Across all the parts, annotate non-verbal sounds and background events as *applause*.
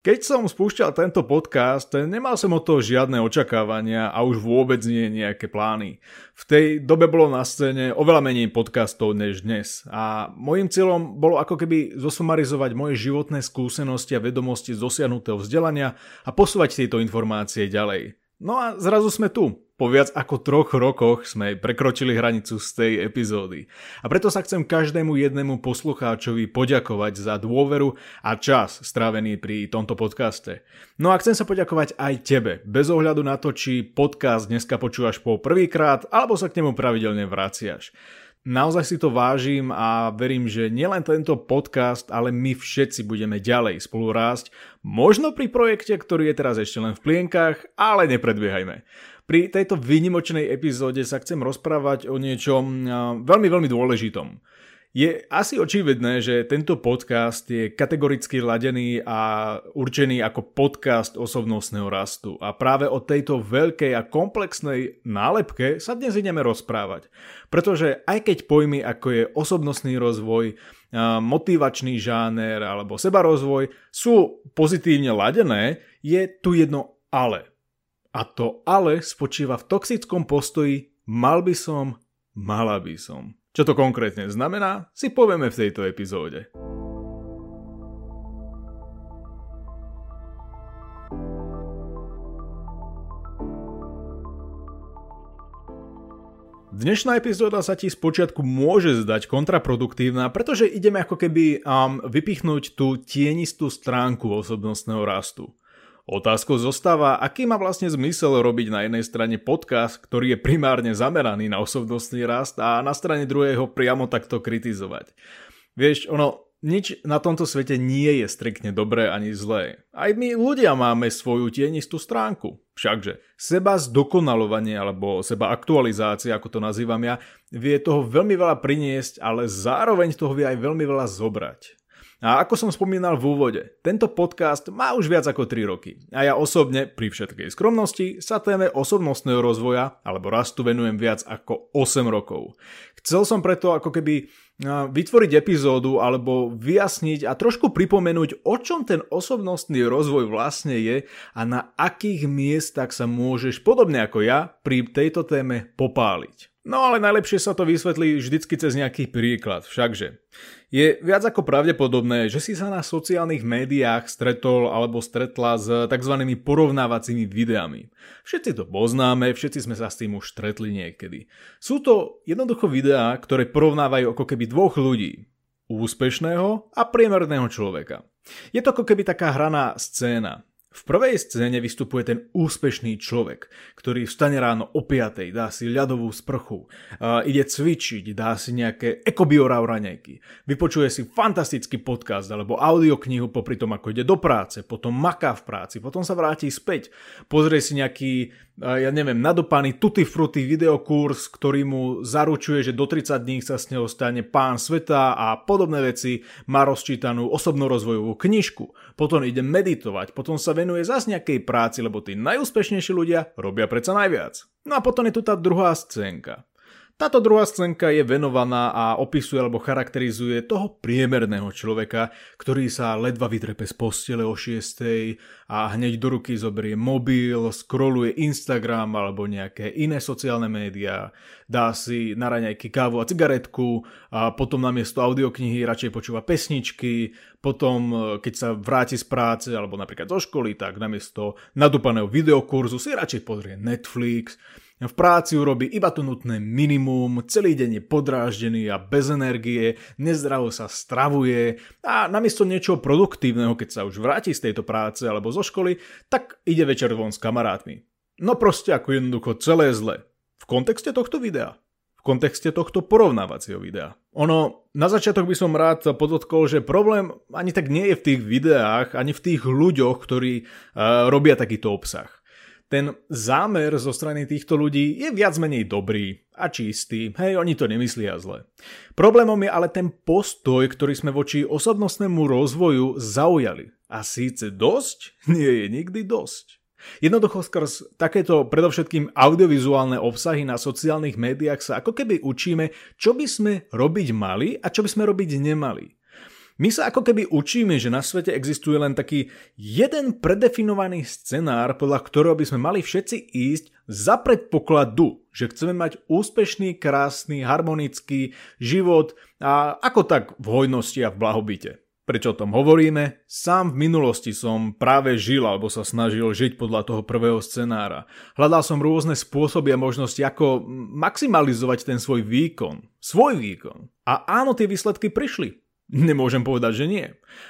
Keď som spúšťal tento podcast, nemal som od toho žiadne očakávania a už vôbec nie nejaké plány. V tej dobe bolo na scéne oveľa menej podcastov než dnes a môjim cieľom bolo ako keby zosumarizovať moje životné skúsenosti a vedomosti z dosiahnutého vzdelania a posúvať tieto informácie ďalej. No a zrazu sme tu. Po viac ako troch rokoch sme prekročili hranicu z tej epizódy. A preto sa chcem každému jednému poslucháčovi poďakovať za dôveru a čas strávený pri tomto podcaste. No a chcem sa poďakovať aj tebe, bez ohľadu na to, či podcast dneska počúvaš po prvýkrát, alebo sa k nemu pravidelne vraciaš. Naozaj si to vážim a verím, že nielen tento podcast, ale my všetci budeme ďalej spolu rásť. Možno pri projekte, ktorý je teraz ešte len v plienkach, ale nepredbiehajme. Pri tejto výnimočnej epizóde sa chcem rozprávať o niečom veľmi, veľmi dôležitom. Je asi očividné, že tento podcast je kategoricky ladený a určený ako podcast osobnostného rastu. A práve o tejto veľkej a komplexnej nálepke sa dnes ideme rozprávať. Pretože aj keď pojmy ako je osobnostný rozvoj, motivačný žáner alebo sebarozvoj sú pozitívne ladené, je tu jedno ale. A to ale spočíva v toxickom postoji mal by som, mala by som. Čo to konkrétne znamená, si povieme v tejto epizóde. Dnešná epizóda sa ti spočiatku môže zdať kontraproduktívna, pretože ideme ako keby um, vypichnúť tú tienistú stránku osobnostného rastu. Otázkou zostáva, aký má vlastne zmysel robiť na jednej strane podcast, ktorý je primárne zameraný na osobnostný rast a na strane druhej ho priamo takto kritizovať. Vieš, ono, nič na tomto svete nie je striktne dobré ani zlé. Aj my ľudia máme svoju tienistú stránku. Všakže seba zdokonalovanie alebo seba aktualizácia, ako to nazývam ja, vie toho veľmi veľa priniesť, ale zároveň toho vie aj veľmi veľa zobrať. A ako som spomínal v úvode, tento podcast má už viac ako 3 roky. A ja osobne, pri všetkej skromnosti, sa téme osobnostného rozvoja alebo rastu venujem viac ako 8 rokov. Chcel som preto ako keby vytvoriť epizódu alebo vyjasniť a trošku pripomenúť, o čom ten osobnostný rozvoj vlastne je a na akých miestach sa môžeš, podobne ako ja, pri tejto téme popáliť. No ale najlepšie sa to vysvetlí vždycky cez nejaký príklad, všakže. Je viac ako pravdepodobné, že si sa na sociálnych médiách stretol alebo stretla s tzv. porovnávacími videami. Všetci to poznáme, všetci sme sa s tým už stretli niekedy. Sú to jednoducho videá, ktoré porovnávajú ako keby dvoch ľudí. Úspešného a priemerného človeka. Je to ako keby taká hraná scéna. V prvej scéne vystupuje ten úspešný človek, ktorý vstane ráno o 5, dá si ľadovú sprchu, ide cvičiť, dá si nejaké ekobiorav raňajky, vypočuje si fantastický podcast alebo audioknihu popri tom, ako ide do práce, potom maká v práci, potom sa vráti späť, pozrie si nejaký ja neviem, nadopaný tutti frutti videokurs, ktorý mu zaručuje, že do 30 dní sa s neho stane pán sveta a podobné veci, má rozčítanú osobnorozvojovú knižku, potom ide meditovať, potom sa venuje zase nejakej práci, lebo tí najúspešnejší ľudia robia predsa najviac. No a potom je tu tá druhá scénka. Táto druhá scénka je venovaná a opisuje alebo charakterizuje toho priemerného človeka, ktorý sa ledva vydrepe z postele o 6 a hneď do ruky zoberie mobil, scrolluje Instagram alebo nejaké iné sociálne médiá, dá si na raňajky kávu a cigaretku a potom namiesto audioknihy radšej počúva pesničky, potom keď sa vráti z práce alebo napríklad zo školy, tak namiesto nadúpaného videokurzu si radšej pozrie Netflix, v práci urobí iba to nutné minimum, celý deň je podráždený a bez energie, nezdravo sa stravuje a namiesto niečoho produktívneho, keď sa už vráti z tejto práce alebo zo školy, tak ide večer von s kamarátmi. No proste ako jednoducho celé zle. V kontexte tohto videa. V kontexte tohto porovnávacieho videa. Ono, na začiatok by som rád podotkol, že problém ani tak nie je v tých videách, ani v tých ľuďoch, ktorí uh, robia takýto obsah. Ten zámer zo strany týchto ľudí je viac menej dobrý a čistý, hej, oni to nemyslia zle. Problémom je ale ten postoj, ktorý sme voči osobnostnému rozvoju zaujali. A síce dosť *laughs* nie je nikdy dosť. Jednoducho skrz takéto predovšetkým audiovizuálne obsahy na sociálnych médiách sa ako keby učíme, čo by sme robiť mali a čo by sme robiť nemali. My sa ako keby učíme, že na svete existuje len taký jeden predefinovaný scenár, podľa ktorého by sme mali všetci ísť za predpokladu, že chceme mať úspešný, krásny, harmonický život a ako tak v hojnosti a v blahobite. Prečo o tom hovoríme? Sám v minulosti som práve žil alebo sa snažil žiť podľa toho prvého scenára. Hľadal som rôzne spôsoby a možnosti, ako maximalizovať ten svoj výkon. Svoj výkon. A áno, tie výsledky prišli. Nemôžem povedať, že nie.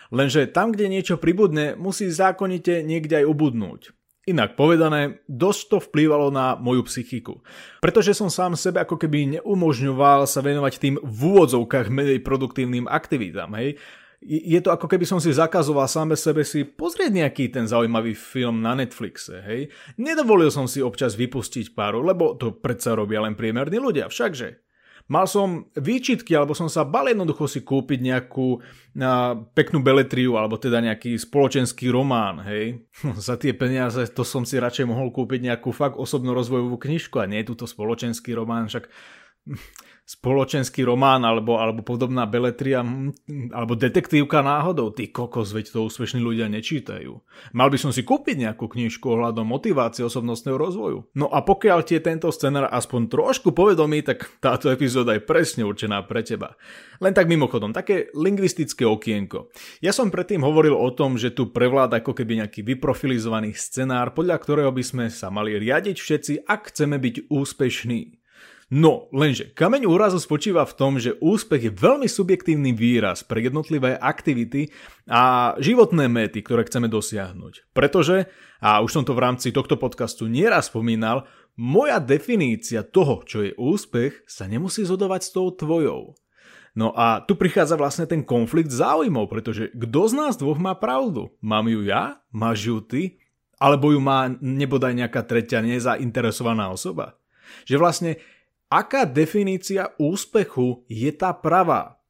Lenže tam, kde niečo pribudne, musí zákonite niekde aj ubudnúť. Inak povedané, dosť to vplývalo na moju psychiku. Pretože som sám sebe ako keby neumožňoval sa venovať tým v úvodzovkách menej produktívnym aktivitám, hej. Je to ako keby som si zakazoval sám sebe si pozrieť nejaký ten zaujímavý film na Netflixe, hej. Nedovolil som si občas vypustiť páru, lebo to predsa robia len priemerní ľudia, všakže. Mal som výčitky, alebo som sa bal jednoducho si kúpiť nejakú na, peknú beletriu, alebo teda nejaký spoločenský román, hej. *laughs* Za tie peniaze to som si radšej mohol kúpiť nejakú fakt osobnú rozvojovú knižku a nie túto spoločenský román, však spoločenský román alebo, alebo podobná beletria alebo detektívka náhodou. Ty kokos, veď to úspešní ľudia nečítajú. Mal by som si kúpiť nejakú knižku ohľadom motivácie osobnostného rozvoju. No a pokiaľ ti je tento scenár aspoň trošku povedomý, tak táto epizóda je presne určená pre teba. Len tak mimochodom, také lingvistické okienko. Ja som predtým hovoril o tom, že tu prevláda ako keby nejaký vyprofilizovaný scenár, podľa ktorého by sme sa mali riadiť všetci, ak chceme byť úspešní. No, lenže kameň úrazu spočíva v tom, že úspech je veľmi subjektívny výraz pre jednotlivé aktivity a životné méty, ktoré chceme dosiahnuť. Pretože, a už som to v rámci tohto podcastu nieraz spomínal, moja definícia toho, čo je úspech, sa nemusí zhodovať s tou tvojou. No a tu prichádza vlastne ten konflikt záujmov, pretože kto z nás dvoch má pravdu? Mám ju ja? Máš ju ty? Alebo ju má nebodaj nejaká tretia nezainteresovaná osoba? Že vlastne aká definícia úspechu je tá pravá.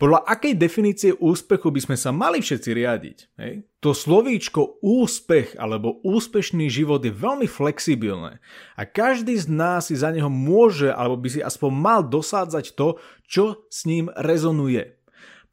Podľa akej definície úspechu by sme sa mali všetci riadiť? Hej? To slovíčko úspech alebo úspešný život je veľmi flexibilné a každý z nás si za neho môže alebo by si aspoň mal dosádzať to, čo s ním rezonuje.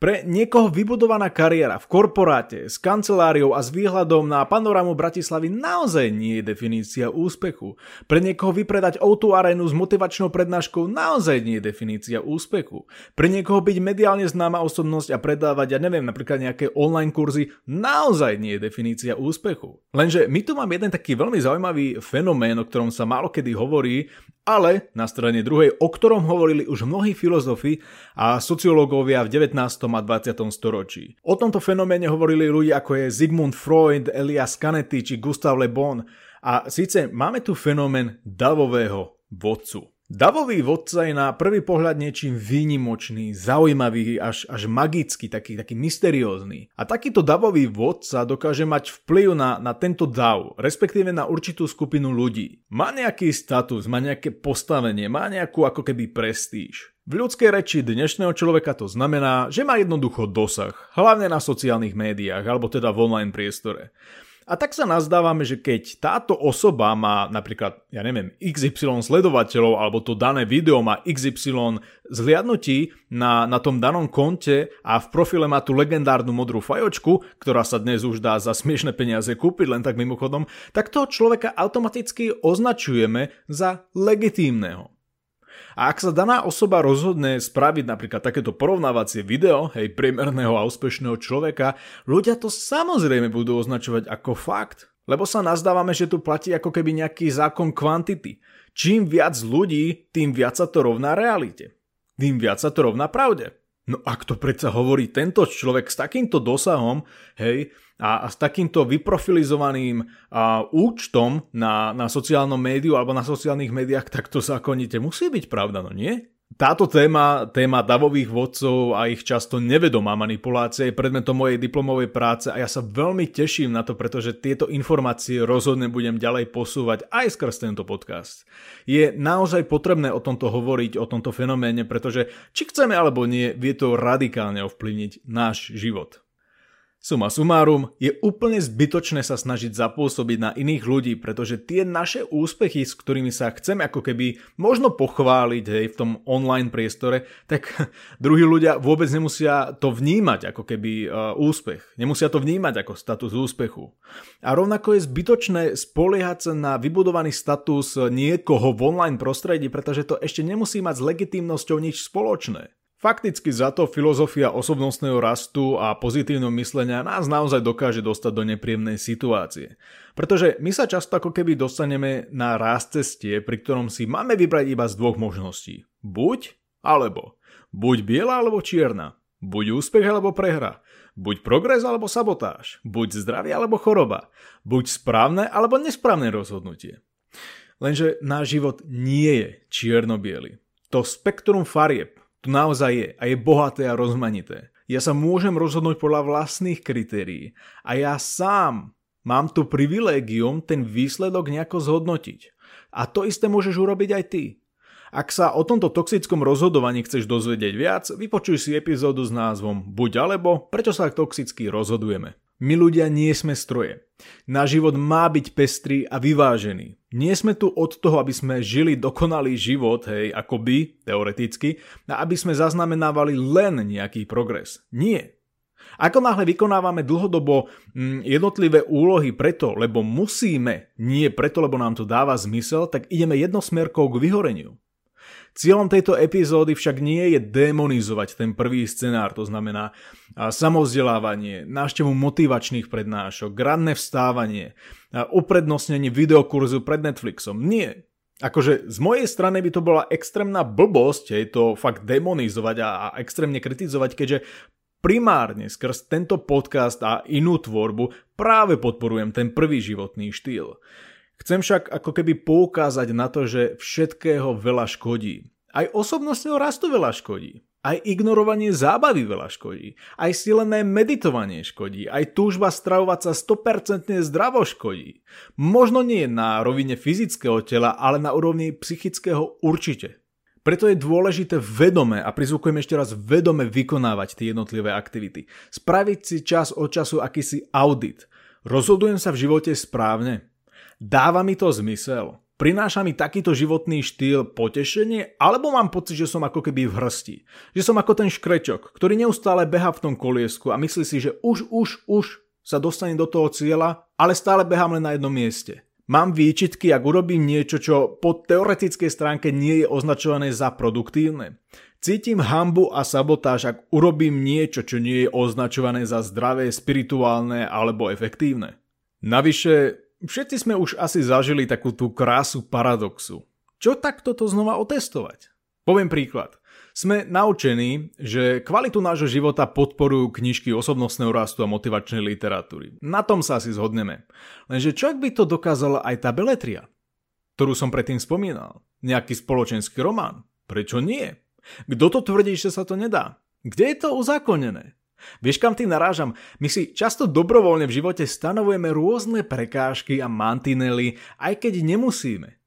Pre niekoho vybudovaná kariéra v korporáte, s kanceláriou a s výhľadom na panorámu Bratislavy naozaj nie je definícia úspechu. Pre niekoho vypredať o arénu s motivačnou prednáškou naozaj nie je definícia úspechu. Pre niekoho byť mediálne známa osobnosť a predávať, ja neviem, napríklad nejaké online kurzy naozaj nie je definícia úspechu. Lenže my tu máme jeden taký veľmi zaujímavý fenomén, o ktorom sa málo kedy hovorí ale na strane druhej, o ktorom hovorili už mnohí filozofi a sociológovia v 19. a 20. storočí. O tomto fenoméne hovorili ľudia ako je Sigmund Freud, Elias Canetti či Gustav Le Bon a síce máme tu fenomén davového vodcu. Davový vodca je na prvý pohľad niečím výnimočný, zaujímavý, až, až magický, taký, taký mysteriózny. A takýto davový vodca dokáže mať vplyv na, na tento dav, respektíve na určitú skupinu ľudí. Má nejaký status, má nejaké postavenie, má nejakú ako keby prestíž. V ľudskej reči dnešného človeka to znamená, že má jednoducho dosah, hlavne na sociálnych médiách alebo teda v online priestore. A tak sa nazdávame, že keď táto osoba má napríklad, ja neviem, XY sledovateľov, alebo to dané video má XY zliadnutí na, na tom danom konte a v profile má tú legendárnu modrú fajočku, ktorá sa dnes už dá za smiešne peniaze kúpiť, len tak mimochodom, tak toho človeka automaticky označujeme za legitímneho. A ak sa daná osoba rozhodne spraviť napríklad takéto porovnávacie video, hej, priemerného a úspešného človeka, ľudia to samozrejme budú označovať ako fakt. Lebo sa nazdávame, že tu platí ako keby nejaký zákon kvantity. Čím viac ľudí, tým viac sa to rovná realite. Tým viac sa to rovná pravde. No ak to predsa hovorí tento človek s takýmto dosahom, hej, a, a s takýmto vyprofilizovaným a, účtom na, na sociálnom médiu alebo na sociálnych médiách, tak to zákonite musí byť pravda, no nie? Táto téma, téma davových vodcov a ich často nevedomá manipulácia je predmetom mojej diplomovej práce a ja sa veľmi teším na to, pretože tieto informácie rozhodne budem ďalej posúvať aj skrz tento podcast. Je naozaj potrebné o tomto hovoriť, o tomto fenoméne, pretože či chceme alebo nie, vie to radikálne ovplyvniť náš život. Suma sumárum, je úplne zbytočné sa snažiť zapôsobiť na iných ľudí, pretože tie naše úspechy, s ktorými sa chceme ako keby možno pochváliť hej, v tom online priestore, tak *laughs* druhí ľudia vôbec nemusia to vnímať ako keby uh, úspech. Nemusia to vnímať ako status úspechu. A rovnako je zbytočné spoliehať sa na vybudovaný status niekoho v online prostredí, pretože to ešte nemusí mať s legitímnosťou nič spoločné. Fakticky za to filozofia osobnostného rastu a pozitívneho myslenia nás naozaj dokáže dostať do nepríjemnej situácie. Pretože my sa často ako keby dostaneme na rast cestie, pri ktorom si máme vybrať iba z dvoch možností. Buď alebo. Buď biela alebo čierna. Buď úspech alebo prehra. Buď progres alebo sabotáž. Buď zdravie alebo choroba. Buď správne alebo nesprávne rozhodnutie. Lenže náš život nie je čierno-biely. To spektrum farieb, tu naozaj je a je bohaté a rozmanité. Ja sa môžem rozhodnúť podľa vlastných kritérií a ja sám mám tu privilégium ten výsledok nejako zhodnotiť. A to isté môžeš urobiť aj ty. Ak sa o tomto toxickom rozhodovaní chceš dozvedieť viac, vypočuj si epizódu s názvom Buď alebo, prečo sa toxicky rozhodujeme. My ľudia nie sme stroje. Náš život má byť pestrý a vyvážený. Nie sme tu od toho, aby sme žili dokonalý život, hej, akoby, teoreticky, a aby sme zaznamenávali len nejaký progres. Nie. Ako náhle vykonávame dlhodobo mm, jednotlivé úlohy preto, lebo musíme, nie preto, lebo nám to dáva zmysel, tak ideme jednosmerkou k vyhoreniu. Cieľom tejto epizódy však nie je demonizovať ten prvý scenár, to znamená samozdelávanie, návštevu motivačných prednášok, ranné vstávanie, uprednostnenie videokurzu pred Netflixom. Nie. Akože z mojej strany by to bola extrémna blbosť, je to fakt demonizovať a, a extrémne kritizovať, keďže primárne skrz tento podcast a inú tvorbu práve podporujem ten prvý životný štýl. Chcem však ako keby poukázať na to, že všetkého veľa škodí. Aj osobnostného rastu veľa škodí. Aj ignorovanie zábavy veľa škodí. Aj silené meditovanie škodí. Aj túžba stravovať sa 100% zdravo škodí. Možno nie na rovine fyzického tela, ale na úrovni psychického určite. Preto je dôležité vedome, a prizvukujem ešte raz vedome vykonávať tie jednotlivé aktivity. Spraviť si čas od času akýsi audit. Rozhodujem sa v živote správne? Dáva mi to zmysel? Prináša mi takýto životný štýl potešenie, alebo mám pocit, že som ako keby v hrsti. Že som ako ten škrečok, ktorý neustále beha v tom koliesku a myslí si, že už, už, už sa dostane do toho cieľa, ale stále behám len na jednom mieste. Mám výčitky, ak urobím niečo, čo po teoretickej stránke nie je označované za produktívne. Cítim hambu a sabotáž, ak urobím niečo, čo nie je označované za zdravé, spirituálne alebo efektívne. Navyše, Všetci sme už asi zažili takú tú krásu paradoxu. Čo takto to znova otestovať? Poviem príklad. Sme naučení, že kvalitu nášho života podporujú knižky osobnostného rastu a motivačnej literatúry. Na tom sa asi zhodneme. Lenže čo ak by to dokázala aj tá beletria, ktorú som predtým spomínal? Nejaký spoločenský román? Prečo nie? Kto to tvrdí, že sa to nedá? Kde je to uzákonené? Vieš kam tým narážam? My si často dobrovoľne v živote stanovujeme rôzne prekážky a mantinely, aj keď nemusíme.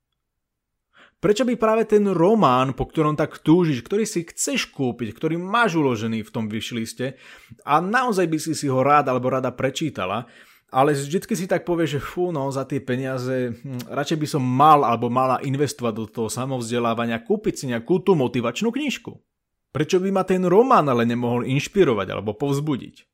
Prečo by práve ten román, po ktorom tak túžiš, ktorý si chceš kúpiť, ktorý máš uložený v tom vyšliste a naozaj by si si ho rád alebo rada prečítala, ale vždycky si tak povie, že fú, no za tie peniaze hm, radšej by som mal alebo mala investovať do toho samovzdelávania, kúpiť si nejakú tú motivačnú knižku. Prečo by ma ten román ale nemohol inšpirovať alebo povzbudiť?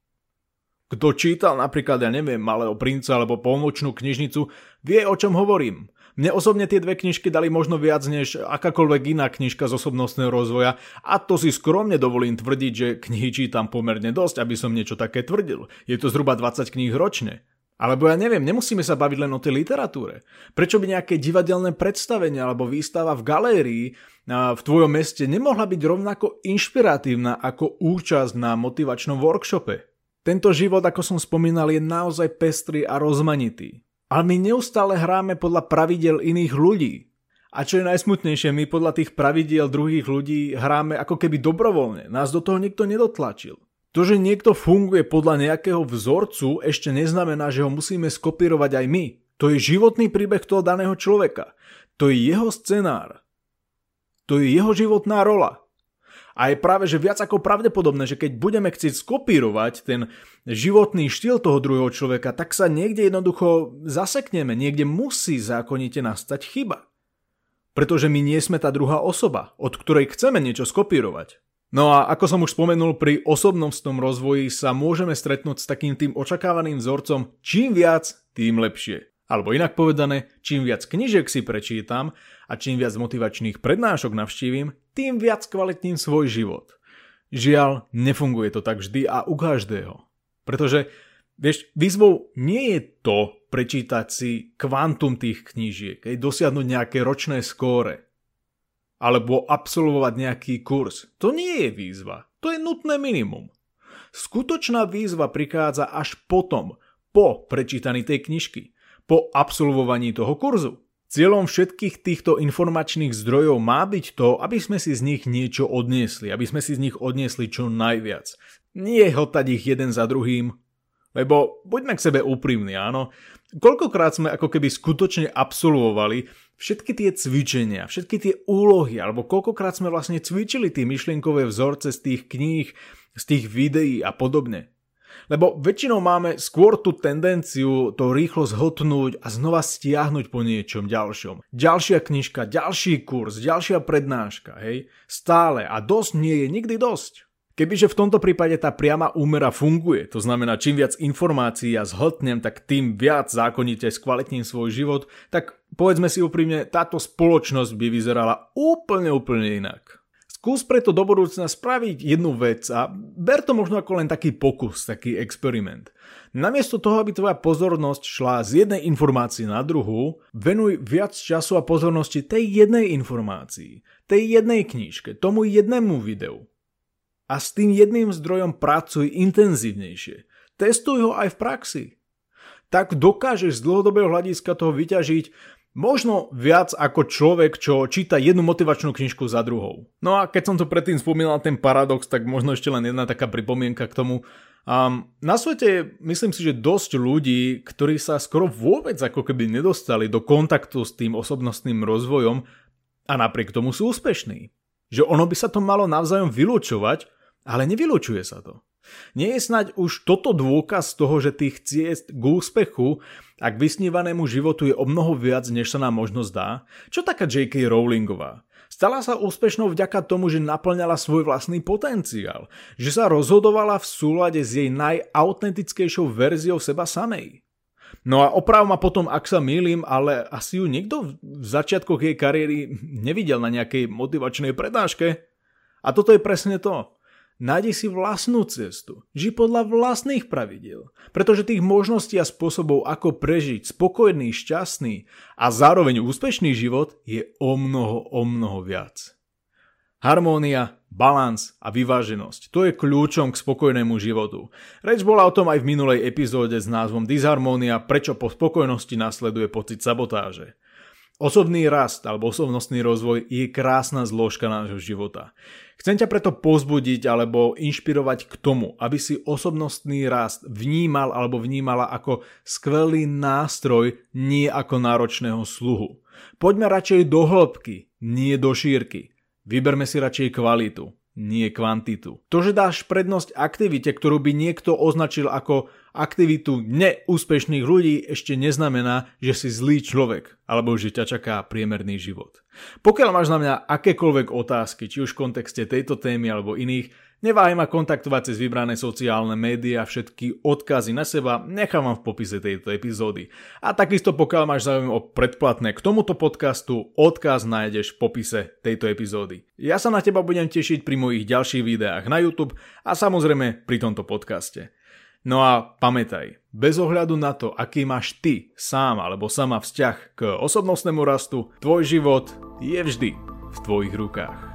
Kto čítal napríklad, ja neviem, Malého princa alebo Polnočnú knižnicu, vie o čom hovorím. Mne osobne tie dve knižky dali možno viac než akákoľvek iná knižka z osobnostného rozvoja a to si skromne dovolím tvrdiť, že knihy čítam pomerne dosť, aby som niečo také tvrdil. Je to zhruba 20 kníh ročne. Alebo ja neviem, nemusíme sa baviť len o tej literatúre. Prečo by nejaké divadelné predstavenie alebo výstava v galérii v tvojom meste nemohla byť rovnako inšpiratívna ako účasť na motivačnom workshope? Tento život, ako som spomínal, je naozaj pestrý a rozmanitý. Ale my neustále hráme podľa pravidel iných ľudí. A čo je najsmutnejšie, my podľa tých pravidiel druhých ľudí hráme ako keby dobrovoľne. Nás do toho nikto nedotlačil. To, že niekto funguje podľa nejakého vzorcu, ešte neznamená, že ho musíme skopírovať aj my. To je životný príbeh toho daného človeka. To je jeho scenár. To je jeho životná rola. A je práve že viac ako pravdepodobné, že keď budeme chcieť skopírovať ten životný štýl toho druhého človeka, tak sa niekde jednoducho zasekneme, niekde musí zákonite nastať chyba. Pretože my nie sme tá druhá osoba, od ktorej chceme niečo skopírovať. No a ako som už spomenul, pri osobnostnom rozvoji sa môžeme stretnúť s takým tým očakávaným vzorcom čím viac, tým lepšie. Alebo inak povedané, čím viac knižiek si prečítam a čím viac motivačných prednášok navštívim, tým viac kvalitním svoj život. Žiaľ, nefunguje to tak vždy a u každého. Pretože, vieš, výzvou nie je to prečítať si kvantum tých knížiek, dosiahnuť nejaké ročné skóre, alebo absolvovať nejaký kurz. To nie je výzva, to je nutné minimum. Skutočná výzva prichádza až potom, po prečítaní tej knižky po absolvovaní toho kurzu. Cieľom všetkých týchto informačných zdrojov má byť to, aby sme si z nich niečo odniesli, aby sme si z nich odniesli čo najviac. Nie hotať ich jeden za druhým, lebo buďme k sebe úprimní, áno. Koľkokrát sme ako keby skutočne absolvovali všetky tie cvičenia, všetky tie úlohy, alebo koľkokrát sme vlastne cvičili tie myšlienkové vzorce z tých kníh, z tých videí a podobne. Lebo väčšinou máme skôr tú tendenciu to rýchlo zhotnúť a znova stiahnuť po niečom ďalšom. Ďalšia knižka, ďalší kurz, ďalšia prednáška, hej? Stále a dosť nie je nikdy dosť. Kebyže v tomto prípade tá priama úmera funguje, to znamená čím viac informácií ja zhltnem, tak tým viac zákonite skvalitním svoj život, tak povedzme si úprimne, táto spoločnosť by vyzerala úplne úplne inak. Skús preto do budúcna spraviť jednu vec a ber to možno ako len taký pokus, taký experiment. Namiesto toho, aby tvoja pozornosť šla z jednej informácie na druhú, venuj viac času a pozornosti tej jednej informácii, tej jednej knižke, tomu jednému videu. A s tým jedným zdrojom pracuj intenzívnejšie. Testuj ho aj v praxi. Tak dokážeš z dlhodobého hľadiska toho vyťažiť Možno viac ako človek, čo číta jednu motivačnú knižku za druhou. No a keď som to predtým spomínal, ten paradox, tak možno ešte len jedna taká pripomienka k tomu. Um, na svete myslím si, že dosť ľudí, ktorí sa skoro vôbec ako keby nedostali do kontaktu s tým osobnostným rozvojom a napriek tomu sú úspešní. Že ono by sa to malo navzájom vylúčovať, ale nevylučuje sa to. Nie je snať už toto dôkaz toho, že tých ciest k úspechu a k vysnívanému životu je o mnoho viac, než sa nám možno zdá? Čo taká J.K. Rowlingová? Stala sa úspešnou vďaka tomu, že naplňala svoj vlastný potenciál, že sa rozhodovala v súlade s jej najautentickejšou verziou seba samej. No a oprav ma potom, ak sa mýlim, ale asi ju nikto v začiatkoch jej kariéry nevidel na nejakej motivačnej prednáške. A toto je presne to. Nájdi si vlastnú cestu, ži podľa vlastných pravidiel, pretože tých možností a spôsobov, ako prežiť spokojný, šťastný a zároveň úspešný život je o mnoho, o mnoho viac. Harmónia, balans a vyváženosť. To je kľúčom k spokojnému životu. Reč bola o tom aj v minulej epizóde s názvom Disharmónia, prečo po spokojnosti nasleduje pocit sabotáže. Osobný rast alebo osobnostný rozvoj je krásna zložka nášho života. Chcem ťa preto pozbudiť alebo inšpirovať k tomu, aby si osobnostný rast vnímal alebo vnímala ako skvelý nástroj, nie ako náročného sluhu. Poďme radšej do hĺbky, nie do šírky. Vyberme si radšej kvalitu nie kvantitu. To, že dáš prednosť aktivite, ktorú by niekto označil ako aktivitu neúspešných ľudí, ešte neznamená, že si zlý človek alebo že ťa čaká priemerný život. Pokiaľ máš na mňa akékoľvek otázky, či už v kontexte tejto témy alebo iných, Neváhaj ma kontaktovať cez vybrané sociálne médiá, všetky odkazy na seba nechávam v popise tejto epizódy. A takisto pokiaľ máš záujem o predplatné k tomuto podcastu, odkaz nájdeš v popise tejto epizódy. Ja sa na teba budem tešiť pri mojich ďalších videách na YouTube a samozrejme pri tomto podcaste. No a pamätaj, bez ohľadu na to, aký máš ty sám alebo sama vzťah k osobnostnému rastu, tvoj život je vždy v tvojich rukách.